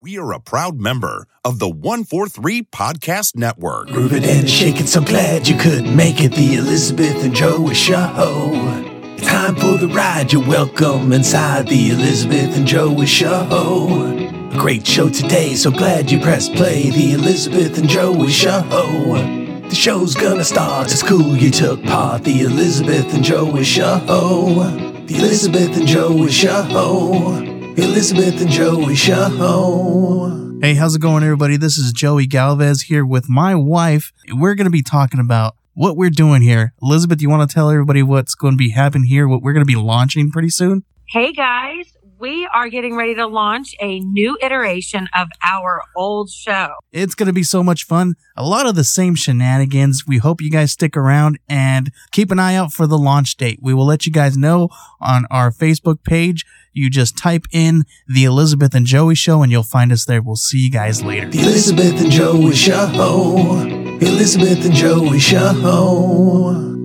We are a proud member of the 143 Podcast Network. Grooving and shaking, so glad you could make it. The Elizabeth and Joey Show. Time for the ride. You're welcome inside the Elizabeth and Joey Show. A great show today, so glad you pressed play. The Elizabeth and Joey Show. The show's gonna start. It's cool you took part. The Elizabeth and Joey Show. The Elizabeth and Joey Show. Elizabeth and Joey Show. Hey, how's it going, everybody? This is Joey Galvez here with my wife. We're going to be talking about what we're doing here. Elizabeth, you want to tell everybody what's going to be happening here, what we're going to be launching pretty soon? Hey guys, we are getting ready to launch a new iteration of our old show. It's going to be so much fun. A lot of the same shenanigans. We hope you guys stick around and keep an eye out for the launch date. We will let you guys know on our Facebook page. You just type in the Elizabeth and Joey show and you'll find us there. We'll see you guys later. The Elizabeth and Joey Show. Elizabeth and Joey Show.